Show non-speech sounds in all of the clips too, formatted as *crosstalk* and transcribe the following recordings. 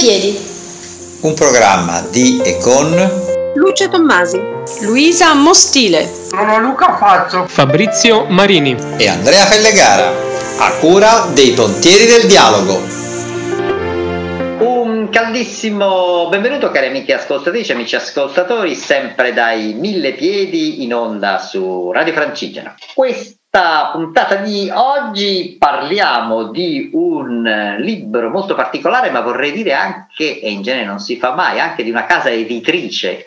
Piedi. Un programma di e con Lucia Tommasi, Luisa Mostile, Sono Luca Fazzo, Fabrizio Marini e Andrea Fellegara, a cura dei Pontieri del Dialogo. Un caldissimo benvenuto cari amiche ascoltatrici, amici ascoltatori, sempre dai mille piedi in onda su Radio Francigena. Questa puntata di oggi parliamo di un libro molto particolare, ma vorrei dire anche, e in genere non si fa mai, anche di una casa editrice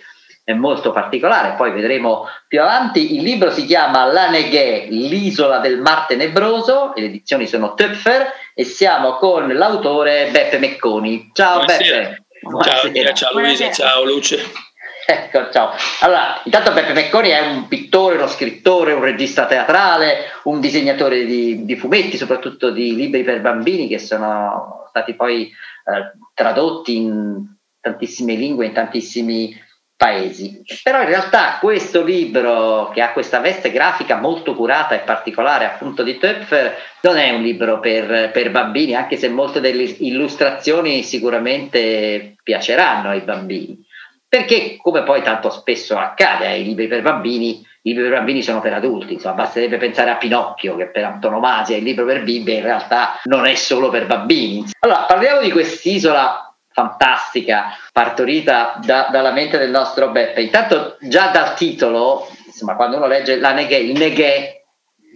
molto particolare, poi vedremo più avanti. Il libro si chiama La Neghè, l'isola del Mar Tenebroso, le edizioni sono Töpfer, e siamo con l'autore Beppe Mecconi. Ciao Buonasera. Beppe. Ciao, Andrea, ciao Luisa, ciao Luce. *laughs* Ecco, ciao. Allora, intanto Beppe Mecconi è un pittore, uno scrittore, un regista teatrale, un disegnatore di, di fumetti, soprattutto di libri per bambini che sono stati poi eh, tradotti in tantissime lingue, in tantissimi paesi. Però in realtà questo libro, che ha questa veste grafica molto curata e particolare, appunto di Töpfer, non è un libro per, per bambini, anche se molte delle illustrazioni sicuramente piaceranno ai bambini. Perché, come poi tanto spesso accade ai libri per bambini, i libri per bambini sono per adulti, insomma, basterebbe pensare a Pinocchio, che per antonomasia è il libro per bimbi, in realtà non è solo per bambini. Allora, parliamo di quest'isola fantastica, partorita da, dalla mente del nostro Beppe. Intanto, già dal titolo, insomma, quando uno legge la Neghè, il Neghè,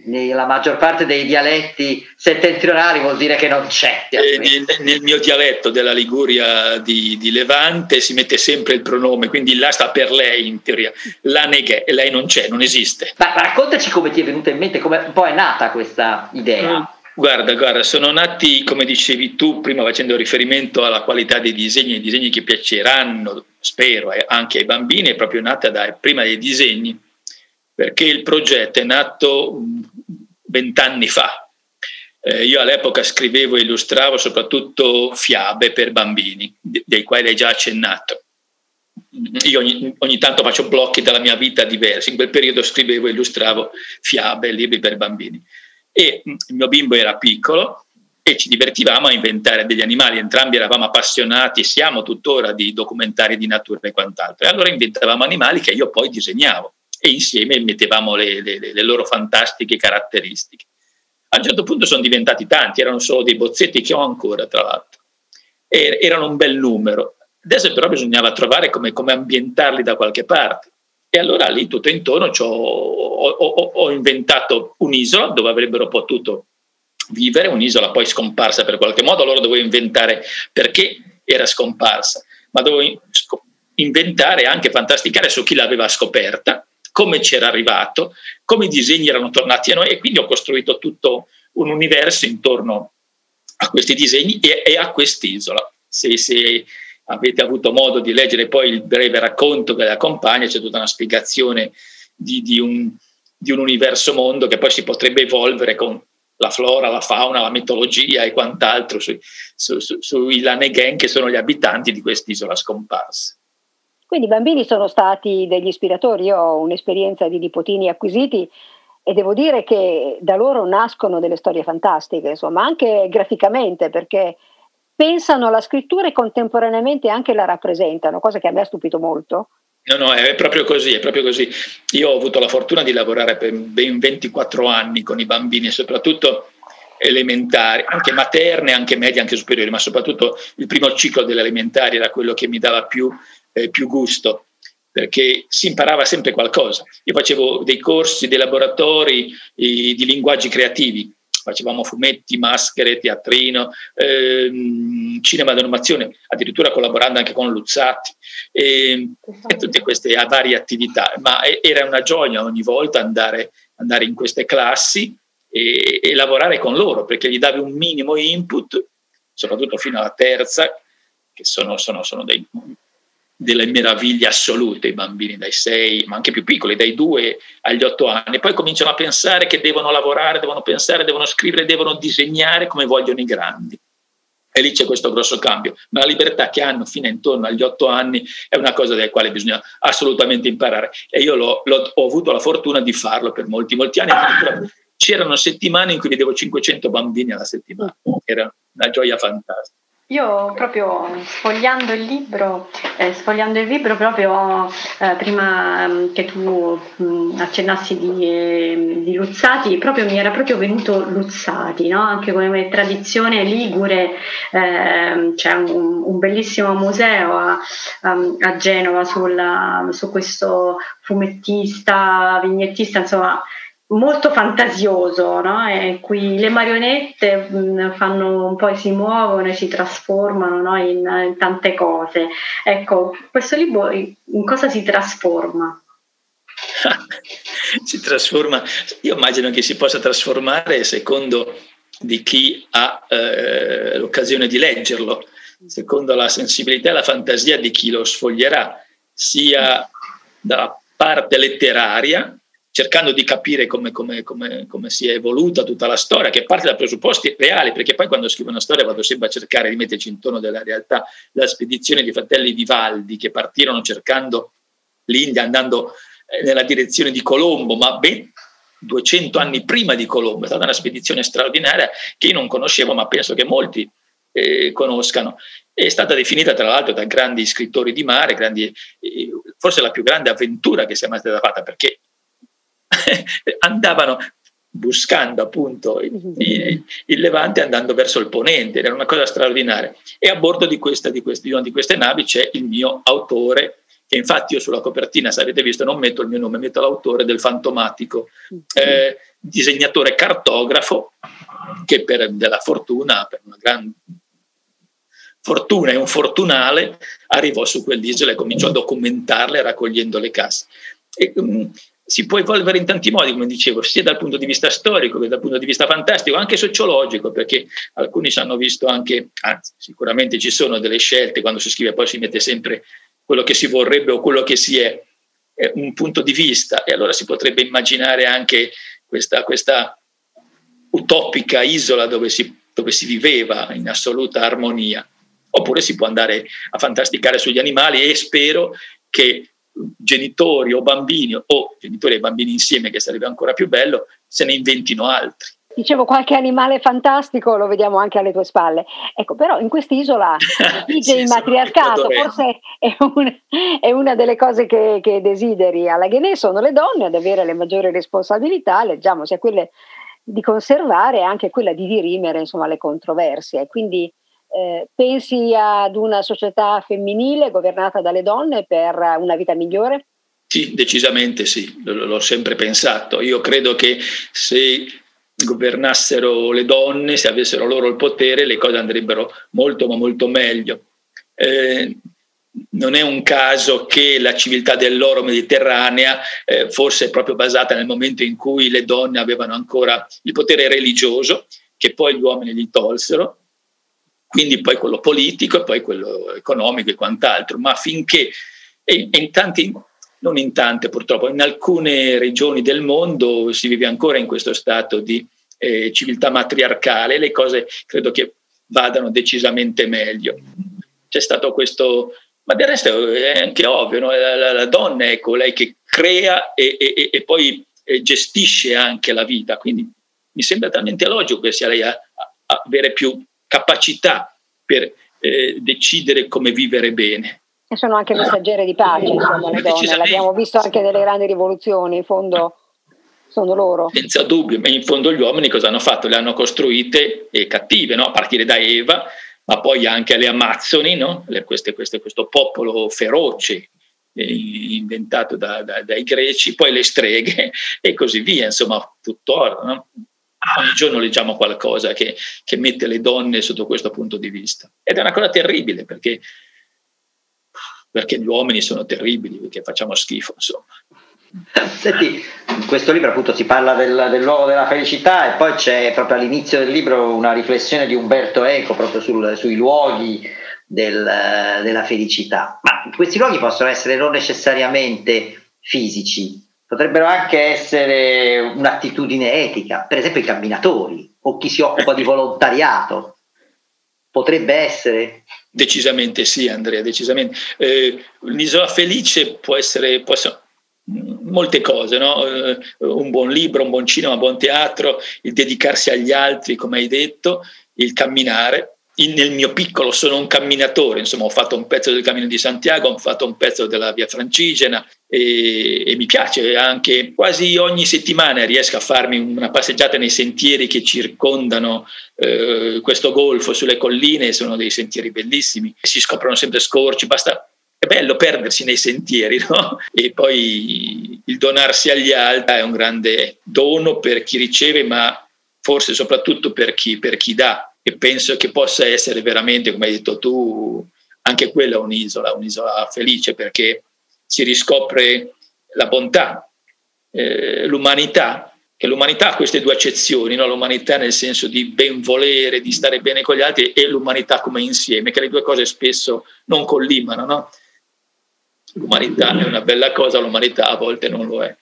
nella maggior parte dei dialetti settentrionali vuol dire che non c'è. Eh, nel, nel mio dialetto della Liguria di, di, Levante si mette sempre il pronome, quindi là sta per lei in teoria. La Neghè, lei non c'è, non esiste. Ma raccontaci come ti è venuta in mente, come un po' è nata questa idea. Mm. Guarda, guarda, sono nati, come dicevi tu, prima facendo riferimento alla qualità dei disegni, i disegni che piaceranno, spero, eh, anche ai bambini, è proprio nata da, prima dei disegni, perché il progetto è nato vent'anni fa. Eh, io all'epoca scrivevo e illustravo soprattutto fiabe per bambini, dei quali hai già accennato. Io ogni, ogni, tanto faccio blocchi dalla mia vita diversi, in quel periodo scrivevo e illustravo fiabe, libri per bambini e il mio bimbo era piccolo e ci divertivamo a inventare degli animali, entrambi eravamo appassionati, siamo tuttora di documentari di natura e quant'altro. E allora inventavamo animali che io poi disegnavo e insieme mettevamo le, le, le loro fantastiche caratteristiche. A un certo punto sono diventati tanti, erano solo dei bozzetti che ho ancora, tra l'altro. E erano un bel numero. Adesso però bisognava trovare come, come ambientarli da qualche parte. E allora lì tutto intorno ho, ho, ho, inventato un'isola dove avrebbero potuto vivere, un'isola poi scomparsa per qualche modo, allora dovevo inventare perché era scomparsa, ma dovevo inventare anche fantasticare su chi l'aveva scoperta, come c'era arrivato, come i disegni erano tornati a noi e quindi ho costruito tutto un universo intorno a questi disegni e, e a quest'isola. Se, se avete avuto modo di leggere poi il breve racconto che accompagna, c'è tutta una spiegazione di, di, un, di, un, universo mondo che poi si potrebbe evolvere con la flora, la fauna, la mitologia e quant'altro sui, su, su, sui Laneghen che sono gli abitanti di quest'isola scomparsa. Quindi i bambini sono stati degli ispiratori, io ho un'esperienza di nipotini acquisiti e devo dire che da loro nascono delle storie fantastiche, insomma, anche graficamente, perché pensano alla scrittura e contemporaneamente anche la rappresentano, cosa che a me ha stupito molto. No, no, è proprio così, è proprio così. Io ho avuto la fortuna di lavorare per ben 24 anni con i bambini, soprattutto elementari, anche materne, anche medie, anche superiori, ma soprattutto il primo ciclo delle elementari era quello che mi dava più, eh, più gusto perché si imparava sempre qualcosa. Io facevo dei corsi, dei laboratori eh, di linguaggi creativi, facevamo fumetti, maschere, teatrino, ehm, cinema d'animazione, addirittura collaborando anche con Luzzati e, e, tutte queste varie attività, ma era una gioia ogni volta andare, andare in queste classi e, e, lavorare con loro perché gli davi un minimo input, soprattutto fino alla terza, che sono, sono, sono dei delle meraviglie assolute i bambini dai 6, ma anche più piccoli, dai 2 agli 8 anni. Poi cominciano a pensare che devono lavorare, devono pensare, devono scrivere, devono disegnare come vogliono i grandi. E lì c'è questo grosso cambio. Ma la libertà che hanno fino intorno agli 8 anni è una cosa della quale bisogna assolutamente imparare. E io l'ho, l'ho, ho avuto la fortuna di farlo per molti, molti anni. C'erano settimane in cui vedevo 500 bambini alla settimana. Era una gioia fantastica. Io proprio sfogliando il libro, eh, sfogliando il libro proprio eh, prima mm, che tu mh, mm, accennassi di, eh, di, Luzzati, proprio mi era proprio venuto Luzzati, no? anche come tradizione ligure, ehm, c'è un, un, bellissimo museo a, a, Genova sulla, su questo fumettista, vignettista, insomma molto fantasioso, no? E qui le marionette mh, fanno un po' si muovono e si trasformano no? in, in, tante cose. Ecco, questo libro in cosa si trasforma? *laughs* si trasforma, io immagino che si possa trasformare secondo di chi ha eh, l'occasione di leggerlo, secondo la sensibilità e la fantasia di chi lo sfoglierà, sia dalla parte letteraria, cercando di capire come, come, come, come, si è evoluta tutta la storia, che parte da presupposti reali, perché poi quando scrivo una storia vado sempre a cercare di metterci intorno della realtà. La spedizione dei fratelli Vivaldi che partirono cercando l'India, andando eh, nella direzione di Colombo, ma ben 200 anni prima di Colombo, è stata una spedizione straordinaria che io non conoscevo, ma penso che molti eh, conoscano. È stata definita tra l'altro da grandi scrittori di mare, grandi, eh, forse la più grande avventura che sia mai stata fatta, perché *laughs* andavano buscando appunto il, il, Levante andando verso il ponente, era una cosa straordinaria. E a bordo di, questa, di, questi, di queste navi c'è il mio autore, che infatti io sulla copertina, se avete visto, non metto il mio nome, metto l'autore del Fantomatico, eh, disegnatore cartografo, che per della fortuna, per una grande fortuna e un fortunale, arrivò su quell'isola e cominciò a documentarle raccogliendo le casse. E, um, si può evolvere in tanti modi, come dicevo, sia dal punto di vista storico che dal punto di vista fantastico, anche sociologico, perché alcuni ci hanno visto anche, anzi sicuramente ci sono delle scelte, quando si scrive poi si mette sempre quello che si vorrebbe o quello che si è, è un punto di vista e allora si potrebbe immaginare anche questa, questa utopica isola dove si, dove si viveva in assoluta armonia. Oppure si può andare a fantasticare sugli animali e spero che genitori o bambini o genitori e bambini insieme, che sarebbe ancora più bello, se ne inventino altri. Dicevo qualche animale fantastico, lo vediamo anche alle tue spalle. Ecco, però in quest'isola *laughs* vige sì, il matriarcato, forse è una, è una, delle cose che, che desideri. Alla Ghenè sono le donne ad avere le maggiori responsabilità, leggiamo sia quelle di conservare e anche quella di dirimere insomma, le controversie. Quindi eh, pensi ad una società femminile governata dalle donne per una vita migliore? Sì, decisamente sì, l'ho sempre pensato. Io credo che se governassero le donne, se avessero loro il potere, le cose andrebbero molto ma molto meglio. Eh, non è un caso che la civiltà dell'oro mediterranea eh, fosse proprio basata nel momento in cui le donne avevano ancora il potere religioso, che poi gli uomini gli tolsero, quindi poi quello politico e poi quello economico e quant'altro, ma finché e in tanti, non in tante purtroppo, in alcune regioni del mondo si vive ancora in questo stato di eh, civiltà matriarcale, le cose credo che vadano decisamente meglio. C'è stato questo, ma del resto è anche ovvio, no? la, la, la, donna è colei che crea e, e, e poi eh, gestisce anche la vita, quindi mi sembra talmente logico che sia lei a, a avere più capacità per eh, decidere come vivere bene. E sono anche messaggere di pace, insomma, le donne, l'abbiamo visto anche nelle grandi rivoluzioni, in fondo sono loro. Senza dubbio, ma in fondo gli uomini cosa hanno fatto? Le hanno costruite e cattive, no? a partire da Eva, ma poi anche le Amazzoni, no? le, queste, queste, questo popolo feroce eh, inventato da, da, dai greci, poi le streghe *laughs* e così via, insomma, tuttora. No? Ogni giorno leggiamo qualcosa che, che, mette le donne sotto questo punto di vista. Ed è una cosa terribile perché, perché gli uomini sono terribili, perché facciamo schifo, insomma. Senti, in questo libro appunto si parla del, luogo della felicità e poi c'è proprio all'inizio del libro una riflessione di Umberto Eco proprio sul, sui luoghi del, della felicità. Ma questi luoghi possono essere non necessariamente fisici, potrebbero anche essere un'attitudine etica, per esempio i camminatori o chi si occupa di volontariato. Potrebbe essere? Decisamente sì, Andrea, decisamente. Eh, l'isola felice può essere, può essere molte cose, no? eh, un buon libro, un buon cinema, un buon teatro, il dedicarsi agli altri, come hai detto, il camminare, in, nel mio piccolo sono un camminatore, insomma ho fatto un pezzo del Cammino di Santiago, ho fatto un pezzo della Via Francigena e, e mi piace anche quasi ogni settimana riesco a farmi una passeggiata nei sentieri che circondano eh, questo golfo sulle colline, sono dei sentieri bellissimi, si scoprono sempre scorci, basta è bello perdersi nei sentieri, *laughs* no? E poi il donarsi agli altri è un grande dono per chi riceve, ma forse soprattutto per chi, per chi dà. E penso che possa essere veramente, come hai detto tu, anche quella un'isola, un'isola felice perché si riscopre la bontà, eh, l'umanità, che l'umanità ha queste due accezioni, no? l'umanità nel senso di ben volere, di stare bene con gli altri e l'umanità come insieme, che le due cose spesso non collimano. No? l'umanità è una bella cosa, l'umanità a volte non lo è.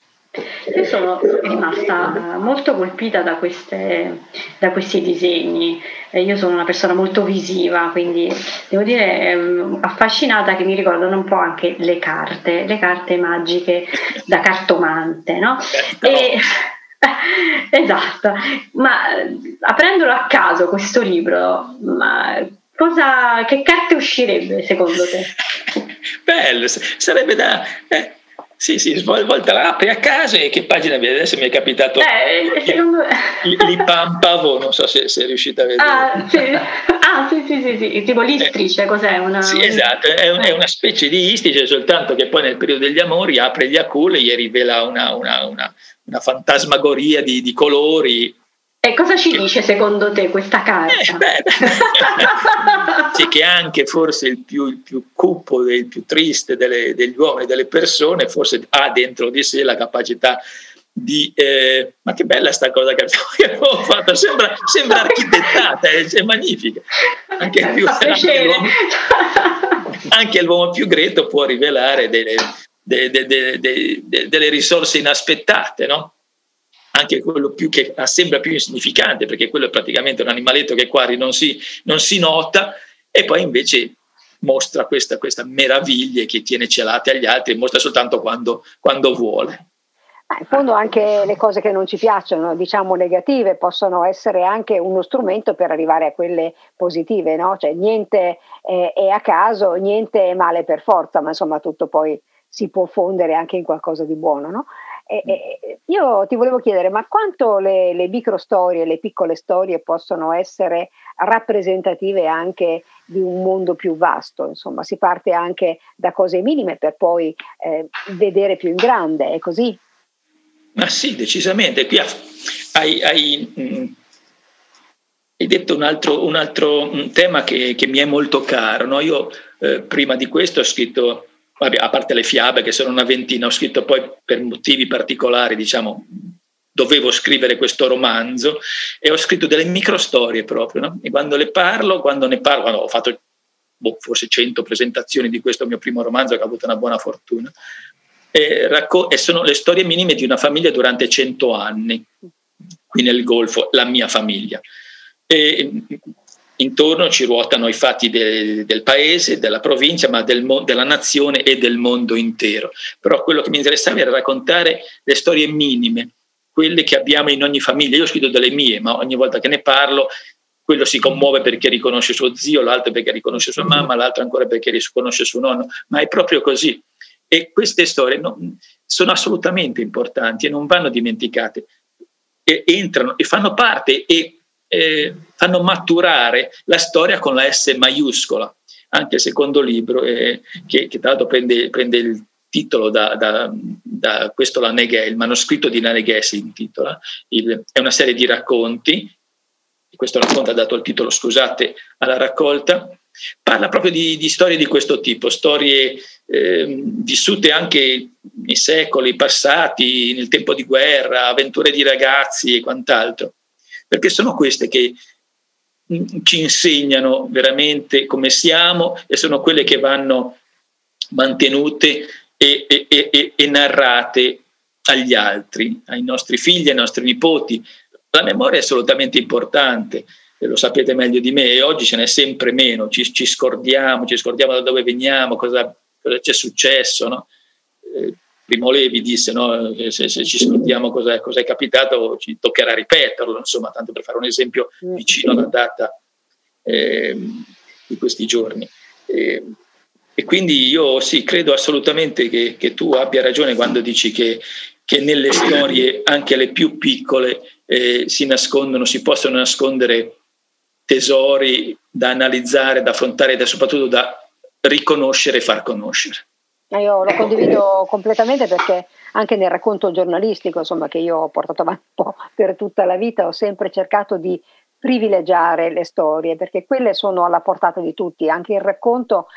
Io sono rimasta molto colpita da, queste, da questi disegni. Io sono una persona molto visiva, quindi devo dire ehm, affascinata che mi ricordano un po' anche le carte, le carte magiche da cartomante, no? Certo. E, *laughs* esatto, ma aprendolo a caso questo libro, ma cosa, che carte uscirebbe secondo te? Bello, sarebbe da... Eh, sì, sì, svolta la apri a casa e che pagina vedi? Adesso mi è capitato eh, secondo... li, li *laughs* pampavo, non so se, se riuscite a vedere. Ah, sì, ah, sì, sì, sì, sì. tipo l'istrice, eh, cos'è? Una... Sì, esatto, è, un, è, una specie di istrice, soltanto che poi nel periodo degli amori apre gli aculi e rivela una, una, una, una fantasmagoria di, di colori e cosa ci dice secondo te questa carta? Eh, beh, *laughs* sì, che anche forse il più, il più cupo, il più triste delle, degli uomini, delle persone, forse ha dentro di sé la capacità di... Eh, ma che bella sta cosa che abbiamo fatto, sembra, sembra architettata, è, è magnifica. Anche, il più, anche, l'uomo, anche, l'uomo, più greto può rivelare delle, delle, delle, delle risorse inaspettate, no? anche quello più che sembra più insignificante, perché quello è praticamente un animaletto che qua non si, non si nota, e poi invece mostra questa, questa meraviglia che tiene celate agli altri e mostra soltanto quando, quando vuole. in fondo anche le cose che non ci piacciono, diciamo negative, possono essere anche uno strumento per arrivare a quelle positive, no? Cioè niente è, è a caso, niente è male per forza, ma insomma tutto poi si può fondere anche in qualcosa di buono, no? E, e, io ti volevo chiedere, ma quanto le, le micro storie, le piccole storie possono essere rappresentative anche di un mondo più vasto? Insomma, si parte anche da cose minime per poi eh, vedere più in grande, è così? Ma sì, decisamente. Qui hai, hai, mh, mm, hai detto un altro, un altro mm, tema che, che, mi è molto caro. No? Io eh, prima di questo ho scritto vabbè, a parte le fiabe che sono una ventina, ho scritto poi per motivi particolari, diciamo, dovevo scrivere questo romanzo e ho scritto delle microstorie proprio, no? E quando le parlo, quando ne parlo, quando ho fatto boh, forse 100 presentazioni di questo mio primo romanzo che ha avuto una buona fortuna, e, racco- e sono le storie minime di una famiglia durante 100 anni, qui nel Golfo, la mia famiglia. E intorno ci ruotano i fatti de, del paese, della provincia, ma del, della nazione e del mondo intero. Però quello che mi interessava era raccontare le storie minime, quelle che abbiamo in ogni famiglia. Io ho scritto delle mie, ma ogni volta che ne parlo, quello si commuove perché riconosce suo zio, l'altro perché riconosce sua mamma, l'altro ancora perché riconosce suo nonno, ma è proprio così. E queste storie no, sono assolutamente importanti e non vanno dimenticate. E entrano e fanno parte e eh, fanno maturare la storia con la S maiuscola. Anche il secondo libro, eh, che, che, tra l'altro prende, prende il titolo da, da, da, questo La Neghè, il manoscritto di La Neghè si intitola, il, è una serie di racconti, questo racconto ha dato il titolo, scusate, alla raccolta, parla proprio di, di storie di questo tipo, storie eh, vissute anche nei secoli passati, nel tempo di guerra, avventure di ragazzi e quant'altro perché sono queste che mm, ci insegnano veramente come siamo e sono quelle che vanno mantenute e, e, e, e, narrate agli altri, ai nostri figli, ai nostri nipoti. La memoria è assolutamente importante, lo sapete meglio di me, e oggi ce n'è sempre meno, ci, ci scordiamo, ci scordiamo da dove veniamo, cosa, cosa c'è successo. No? Eh, Primo Levi disse no, se, se, ci scordiamo cosa è capitato ci toccherà ripeterlo, insomma, tanto per fare un esempio mm. vicino alla data eh, di questi giorni. Eh, e quindi io sì, credo assolutamente che, che tu abbia ragione quando dici che, che nelle storie, anche le più piccole, eh, si nascondono, si possono nascondere tesori da analizzare, da affrontare e soprattutto da riconoscere e far conoscere. Io lo condivido completamente perché anche nel racconto giornalistico, insomma, che io ho portato avanti un po' per tutta la vita, ho sempre cercato di privilegiare le storie perché quelle sono alla portata di tutti. Anche il racconto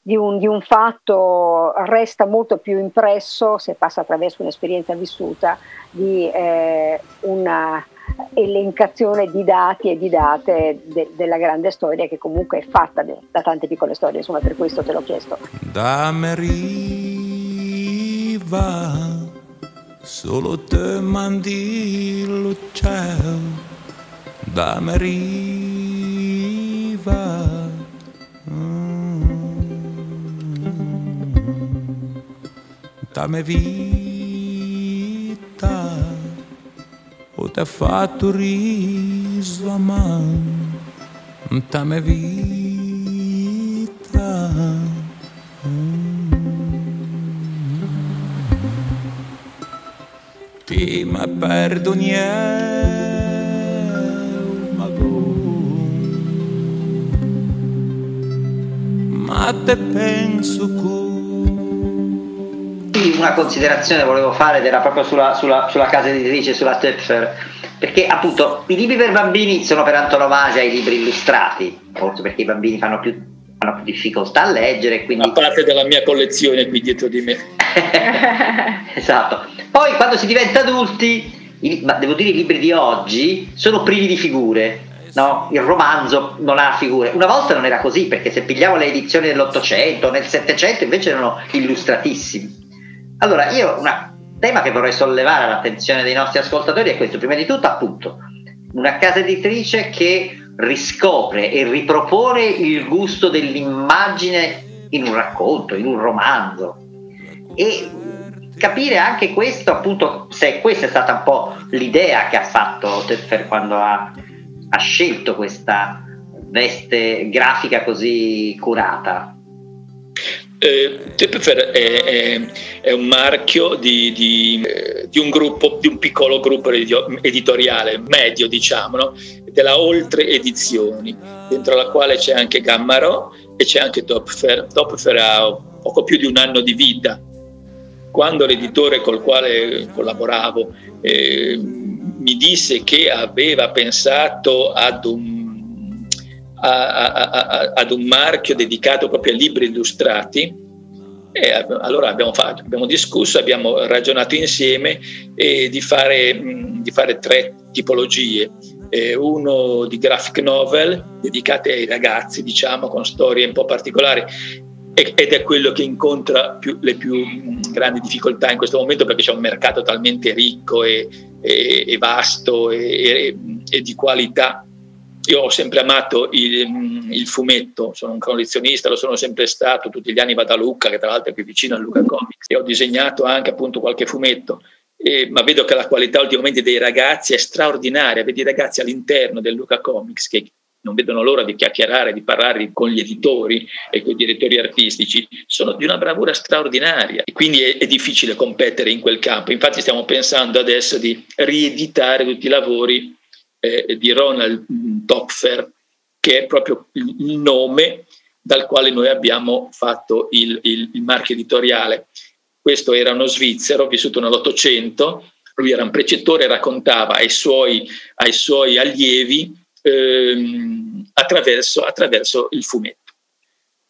di un, di un fatto resta molto più impresso se passa attraverso un'esperienza vissuta di eh, una elencazione di dati e di date de- della grande storia che comunque è fatta de- da tante piccole storie, insomma per questo te l'ho chiesto. Da riva, solo te mandi lo cielo, da riva. Mm. T'ha fatto riso a mano, t'ame vita. Ti ma perdoniamo, ma te penso con una considerazione volevo fare ed era proprio sulla, sulla, sulla casa editrice, sulla Töpfer, perché appunto i libri per bambini sono per antonomasia i libri illustrati, forse perché i bambini fanno più, fanno più difficoltà a leggere. Quindi... Una parte della mia collezione qui dietro di me. *laughs* esatto. Poi quando si diventa adulti, i, ma devo dire i libri di oggi sono privi di figure. No, il romanzo non ha figure. Una volta non era così, perché se pigliamo le edizioni dell'Ottocento, nel Settecento invece erano illustratissimi. Allora, io un tema che vorrei sollevare all'attenzione dei nostri ascoltatori è questo, prima di tutto appunto una casa editrice che riscopre e ripropone il gusto dell'immagine in un racconto, in un romanzo. E capire anche questo appunto se questa è stata un po' l'idea che ha fatto Teffer quando ha, ha scelto questa veste grafica così curata eh, Tepfer è, è, è, un marchio di, di, eh, di, un gruppo, di un piccolo gruppo editoriale, medio diciamo, no? della Oltre Edizioni, dentro la quale c'è anche Gammaro e c'è anche Topfer. Topfer ha poco più di un anno di vita. Quando l'editore col quale collaboravo eh, mi disse che aveva pensato ad un a, a, ad un marchio dedicato proprio a libri illustrati. E allora abbiamo, fatto, abbiamo discusso, abbiamo ragionato insieme di, fare, di, fare, tre tipologie. Uno di graphic novel dedicate ai ragazzi, diciamo, con storie un po' particolari, ed è quello che incontra più, le più grandi difficoltà in questo momento perché c'è un mercato talmente ricco e, e, e vasto e, e, di qualità io ho sempre amato il, mm, il, fumetto, sono un collezionista, lo sono sempre stato, tutti gli anni vado a Lucca, che tra l'altro è più vicino a Lucca Comics, e ho disegnato anche appunto qualche fumetto, e, ma vedo che la qualità ultimamente dei ragazzi è straordinaria, vedi i ragazzi all'interno del Lucca Comics che non vedono l'ora di chiacchierare, di parlare con gli editori e con i direttori artistici, sono di una bravura straordinaria e quindi è, è difficile competere in quel campo. Infatti stiamo pensando adesso di rieditare tutti i lavori eh, di Ronald Topfer, che è proprio il nome dal quale noi abbiamo fatto il, il, il marchio editoriale. Questo era uno svizzero vissuto nell'Ottocento, lui era un precettore raccontava ai suoi, ai suoi allievi ehm, attraverso, attraverso, il fumetto.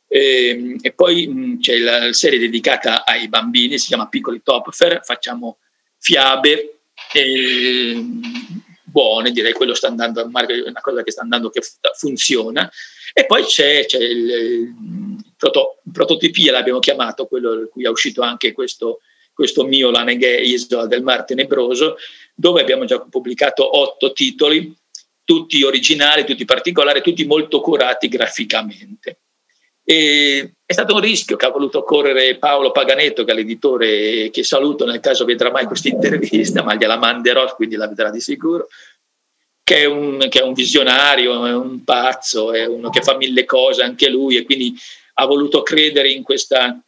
E, ehm, e poi mh, c'è la serie dedicata ai bambini, si chiama Piccoli Topfer, facciamo fiabe, e, buone, direi quello sta andando, è una cosa che sta andando, che funziona. E poi c'è, c'è il, il proto, prototipia, l'abbiamo chiamato, quello in cui è uscito anche questo, questo mio Laneghe, Isola del Mar Tenebroso, dove abbiamo già pubblicato otto titoli, tutti originali, tutti particolari, tutti molto curati graficamente. E è stato un rischio che ha voluto correre Paolo Paganetto, che è l'editore che saluto nel caso vedrà mai questa intervista, ma gliela manderò, quindi la vedrà di sicuro. che è, un, che è un visionario, è un pazzo, è uno che fa mille cose anche lui e quindi ha voluto credere in questa,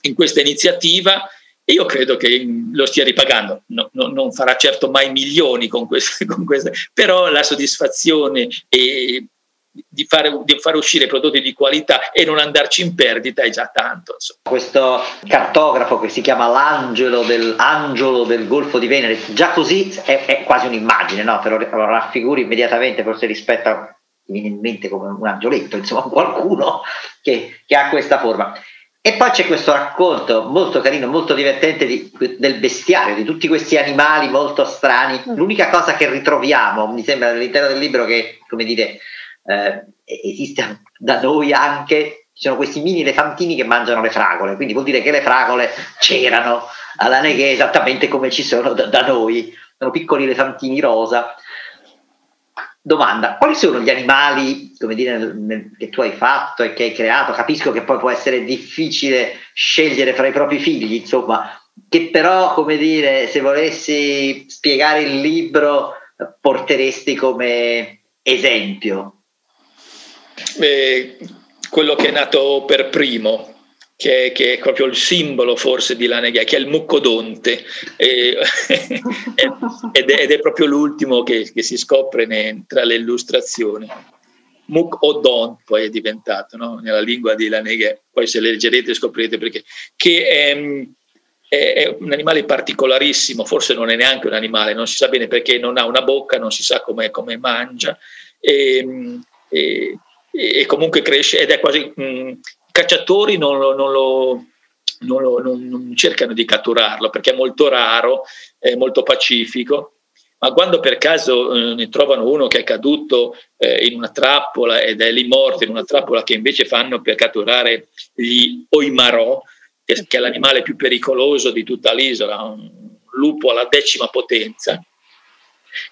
in questa iniziativa e io credo che lo stia ripagando, no, no, non farà certo mai milioni con queste, *laughs* con però la soddisfazione e di fare, di fare, uscire prodotti di qualità e non andarci in perdita è già tanto. Insomma. Questo cartografo che si chiama l'angelo del, angelo del Golfo di Venere, già così è, è quasi un'immagine, no? te lo, lo raffiguri immediatamente forse rispetto a in mente come un angioletto, insomma qualcuno che, che ha questa forma. E poi c'è questo racconto molto carino, molto divertente di, del bestiario, di tutti questi animali molto strani. Mm. L'unica cosa che ritroviamo, mi sembra, all'interno del libro che, come dire, eh, esiste da noi anche, ci sono questi mini elefantini che mangiano le fragole, quindi vuol dire che le fragole c'erano alla Neghe esattamente come ci sono da, da noi, sono piccoli elefantini rosa Domanda, quali sono gli animali dire, nel, nel, che tu hai fatto e che hai creato? Capisco che poi può essere difficile scegliere fra i propri figli, insomma, che però, come dire, se volessi spiegare il libro, porteresti come esempio? Eh, quello che è nato per primo, che, che, è proprio il simbolo forse di Laneghe, che è il muccodonte, e, *laughs* ed, è, ed, è, proprio l'ultimo che, che si scopre ne, tra le illustrazioni. Mucodont poi è diventato no? nella lingua di Laneghe, poi se leggerete scoprirete perché, che è, è, un animale particolarissimo, forse non è neanche un animale, non si sa bene perché non ha una bocca, non si sa come, come mangia. E, e, e, comunque cresce ed è quasi mh, cacciatori non lo, non lo non, lo, non, non, cercano di catturarlo perché è molto raro, è molto pacifico, ma quando per caso eh, ne trovano uno che è caduto eh, in una trappola ed è lì morto in una trappola che invece fanno per catturare gli oimarò, che, che è l'animale più pericoloso di tutta l'isola, un lupo alla decima potenza,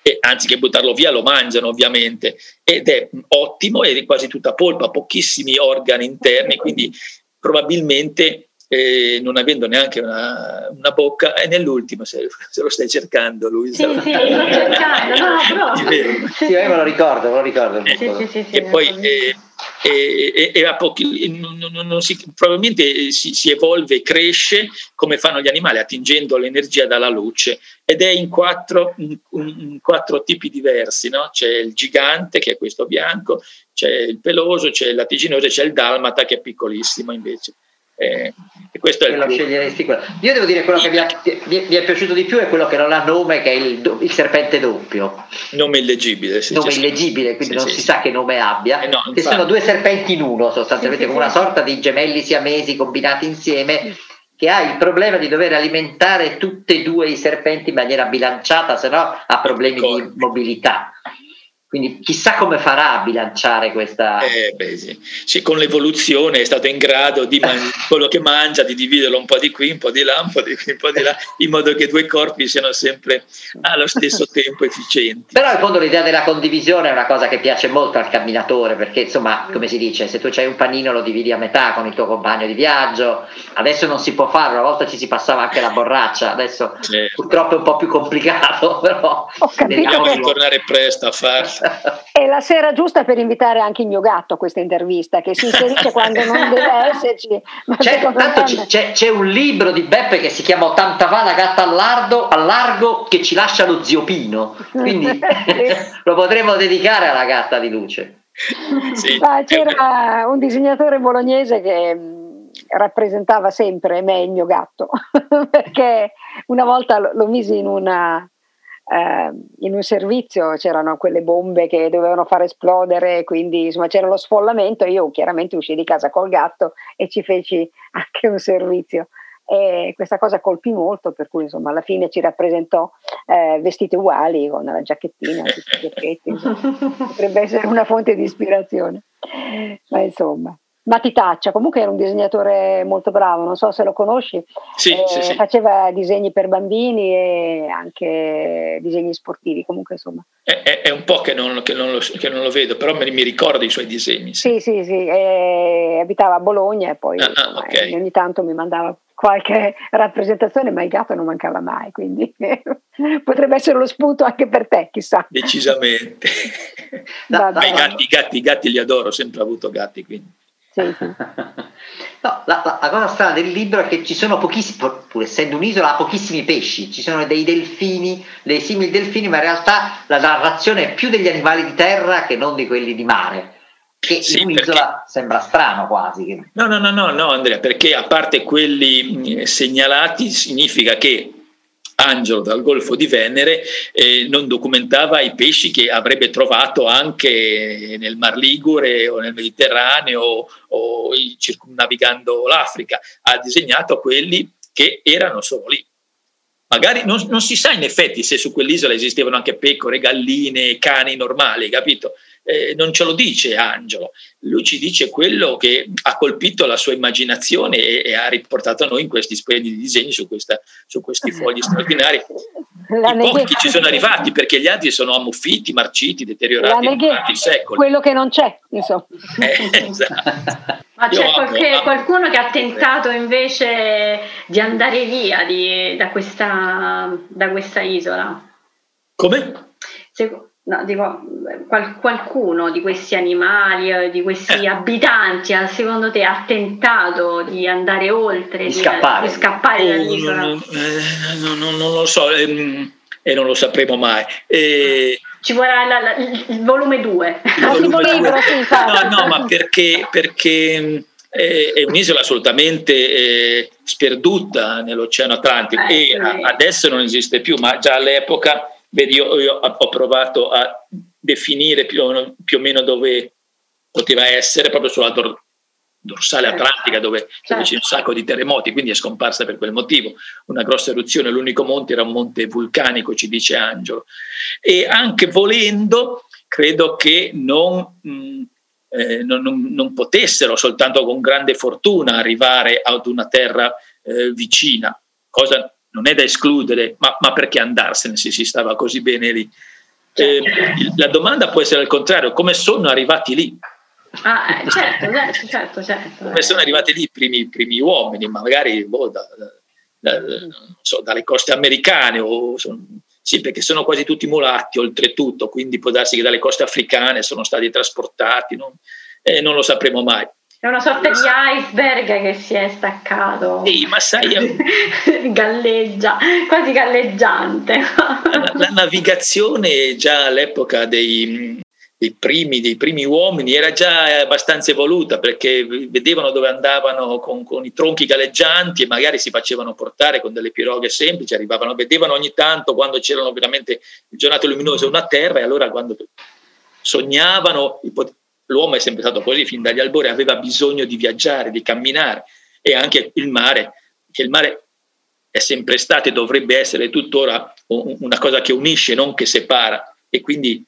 e anziché buttarlo via lo mangiano ovviamente ed è ottimo ed è quasi tutta polpa, pochissimi organi interni, quindi probabilmente eh, non avendo neanche una, una, bocca, è nell'ultimo se, se, lo stai cercando lui. Sì, sì, lo sto cercando, no, *laughs* no, però. Sì, io me lo ricordo, me lo ricordo. Eh, sì, sì, sì, e poi eh, e, e, pochi, non, non, non si, probabilmente si, si, evolve e cresce come fanno gli animali, attingendo l'energia dalla luce ed è in quattro, in, in quattro tipi diversi, no? c'è il gigante che è questo bianco, c'è il peloso, c'è il latiginoso e c'è il dalmata che è piccolissimo invece. Eh, e questo è il sceglieresti quello. Io devo dire quello che mi, ha, mi, è piaciuto di più è quello che non ha nome, che è il, il serpente doppio. Nome illegibile. Sì, nome illegibile, quindi sì, non sì, si sa che nome abbia. Eh no, che sono due serpenti in uno, sostanzialmente come una sorta di gemelli siamesi combinati insieme che ha il problema di dover alimentare tutti e due i serpenti in maniera bilanciata, se no ha problemi di mobilità. Quindi chissà come farà a bilanciare questa... Eh, beh, sì. sì. con l'evoluzione è stato in grado di man- *laughs* quello che mangia, di dividerlo un po' di qui, un po' di là, un po' di qui, un po' di là, in modo che i due corpi siano sempre allo stesso tempo efficienti. Però in fondo l'idea della condivisione è una cosa che piace molto al camminatore, perché insomma, come si dice, se tu hai un panino lo dividi a metà con il tuo compagno di viaggio, adesso non si può farlo, una volta ci si passava anche la borraccia, adesso certo. purtroppo è un po' più complicato, *laughs* però... Speriamo di tornare presto a farlo. È la sera giusta per invitare anche il mio gatto a questa intervista, che si inserisce quando non deve *laughs* esserci. C'è, tanto c'è, c'è, un libro di Beppe che si chiama 80 va la gatta al largo, al largo che ci lascia lo zio Pino, quindi *laughs* *laughs* lo potremmo dedicare alla gatta di luce. Sì. c'era un disegnatore bolognese che mm, rappresentava sempre me e il mio gatto, perché una volta lo misi in una eh, in un servizio c'erano quelle bombe che dovevano far esplodere, quindi insomma c'era lo sfollamento. Io chiaramente uscii di casa col gatto e ci feci *laughs* anche un servizio. E questa cosa colpì molto, per cui insomma alla fine ci rappresentò eh, vestiti uguali con la giacchettina, *laughs* potrebbe essere una fonte di ispirazione. Ma insomma. Matti Taccia, comunque era un disegnatore molto bravo, non so se lo conosci, sì, eh, sì, sì. faceva disegni per bambini e anche disegni sportivi, comunque insomma. È, è, è un po' che non, che, non lo, che non, lo, vedo, però mi, mi ricordo i suoi disegni. Sì, sì, sì, eh, abitava a Bologna e poi ah, ah, okay. ogni tanto mi mandava qualche *laughs* rappresentazione, ma il gatto non mancava mai, quindi *laughs* potrebbe essere lo spunto anche per te, chissà. Decisamente. *laughs* ma i gatti, i, gatti, i gatti li adoro, ho sempre avuto gatti, quindi. Sì, sì. *laughs* No, la, la, la, cosa strana del libro è che ci sono pochissimi, pur essendo un'isola, ha pochissimi pesci, ci sono dei delfini, dei simili delfini, ma in realtà la narrazione è più degli animali di terra che non di quelli di mare. Che sì, in un'isola perché... sembra strano quasi. No, no, no, no, no, Andrea, perché a parte quelli segnalati, significa che Angelo dal Golfo di Venere eh, non documentava i pesci che avrebbe trovato anche nel Mar Ligure o nel Mediterraneo o, o circumnavigando l'Africa, ha disegnato quelli che erano solo lì. Magari non, non, si sa in effetti se su quell'isola esistevano anche pecore, galline, cani normali, capito? Eh, non ce lo dice Angelo, lui ci dice quello che ha colpito la sua immaginazione e, e ha riportato a noi in questi splendidi disegni su, questa, su questi fogli straordinari. La I pochi ci sono arrivati perché gli altri sono ammuffiti, marciti, deteriorati in secoli. Quello che non c'è, insomma. *laughs* Eh, esatto. Ma c'è amo, qualche, amo. qualcuno che ha tentato invece di andare via di, da, questa, da questa isola? Come? Se, No, dico, qual, qualcuno di questi animali, eh, di questi eh. abitanti, secondo te ha tentato di andare oltre, di, scappare, di scappare oh, dall'isola? Non, eh, non, non, non, lo so ehm, e non lo sapremo mai. E... Ci vorrà la, la, il volume 2. *laughs* No, no, ma perché, perché eh, è un'isola assolutamente sperduta nell'Oceano Atlantico eh, e sì. adesso non esiste più, ma già all'epoca Vedi, io, io, ho provato a definire più, più, o meno dove poteva essere, proprio sulla dor, dorsale certo. atlantica dove, certo. c'è un sacco di terremoti, quindi è scomparsa per quel motivo. Una grossa eruzione, l'unico monte era un monte vulcanico, ci dice Angelo. E anche volendo, credo che non... Mh, eh, non, non, non, potessero soltanto con grande fortuna arrivare ad una terra eh, vicina, cosa non è da escludere, ma, ma, perché andarsene se si stava così bene lì? Eh, la domanda può essere al contrario, come sono arrivati lì? Ah, eh, certo, certo, certo, certo, Come sono arrivati lì i primi, primi uomini, magari boh, da, da, so, dalle coste americane, o, sono, sì, perché sono quasi tutti mulatti oltretutto, quindi può darsi che dalle coste africane sono stati trasportati, non, eh, non lo sapremo mai. È una sorta di iceberg che si è staccato. Sì, ma sai. *laughs* galleggia, quasi galleggiante. la, la, navigazione già all'epoca dei, dei, primi, dei, primi, uomini era già abbastanza evoluta perché vedevano dove andavano con, con, i tronchi galleggianti e magari si facevano portare con delle piroghe semplici, arrivavano, vedevano ogni tanto quando c'erano veramente giornate luminose una terra e allora quando sognavano l'uomo è sempre stato così, fin dagli albori aveva bisogno di viaggiare, di camminare. E anche il mare, che il mare è sempre stato e dovrebbe essere tuttora una cosa che unisce, non che separa. E quindi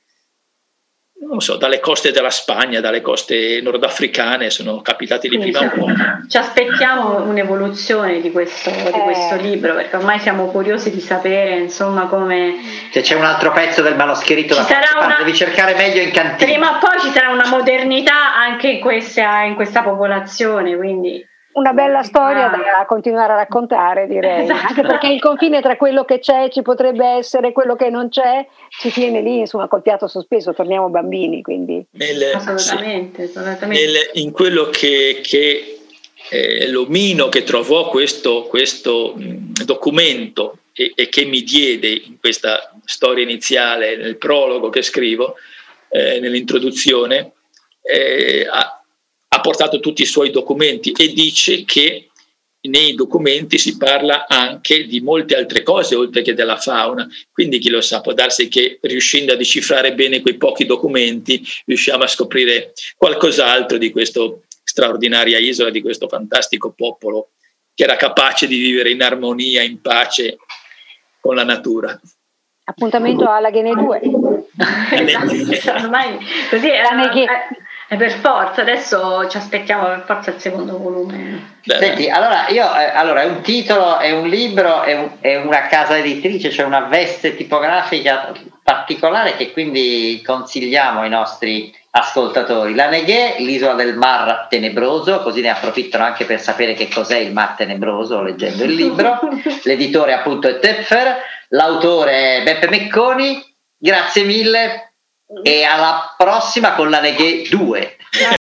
non so, dalle coste della Spagna, dalle coste nordafricane sono capitati lì prima un po'. Ci aspettiamo un'evoluzione di questo, di eh. questo, libro perché ormai siamo curiosi di sapere insomma come... Se c'è un altro pezzo del manoscritto da una... devi cercare meglio in cantina. Prima o poi ci sarà una modernità anche in questa, in questa popolazione, quindi una bella storia da continuare a raccontare, direi, esatto. anche perché il confine tra quello che c'è ci potrebbe essere, quello che non c'è, ci tiene lì, insomma, col piatto sospeso, torniamo bambini, quindi... Nel, assolutamente, sì, assolutamente. Nel, in quello che, che eh, l'omino che trovò questo, questo mh, documento e, e, che mi diede in questa storia iniziale, nel prologo che scrivo, eh, nell'introduzione, eh, ha portato tutti i suoi documenti e dice che nei documenti si parla anche di molte altre cose oltre che della fauna. Quindi chi lo sa, può darsi che riuscendo a decifrare bene quei pochi documenti riusciamo a scoprire qualcos'altro di questa straordinaria isola, di questo fantastico popolo che era capace di vivere in armonia, in pace con la natura. Appuntamento alla Ghene 2. Ormai così era, e per forza, adesso ci aspettiamo per forza il secondo volume. Senti, allora, io, eh, allora è un titolo, è un libro, è, un, è una casa editrice, c'è cioè una veste tipografica particolare che quindi consigliamo ai nostri ascoltatori. La Neghe, l'isola del Mar Tenebroso, così ne approfittano anche per sapere che cos'è il Mar Tenebroso leggendo il libro. *laughs* L'editore appunto è Teffer, l'autore è Beppe Mecconi. Grazie mille e alla prossima con la Neghe 2.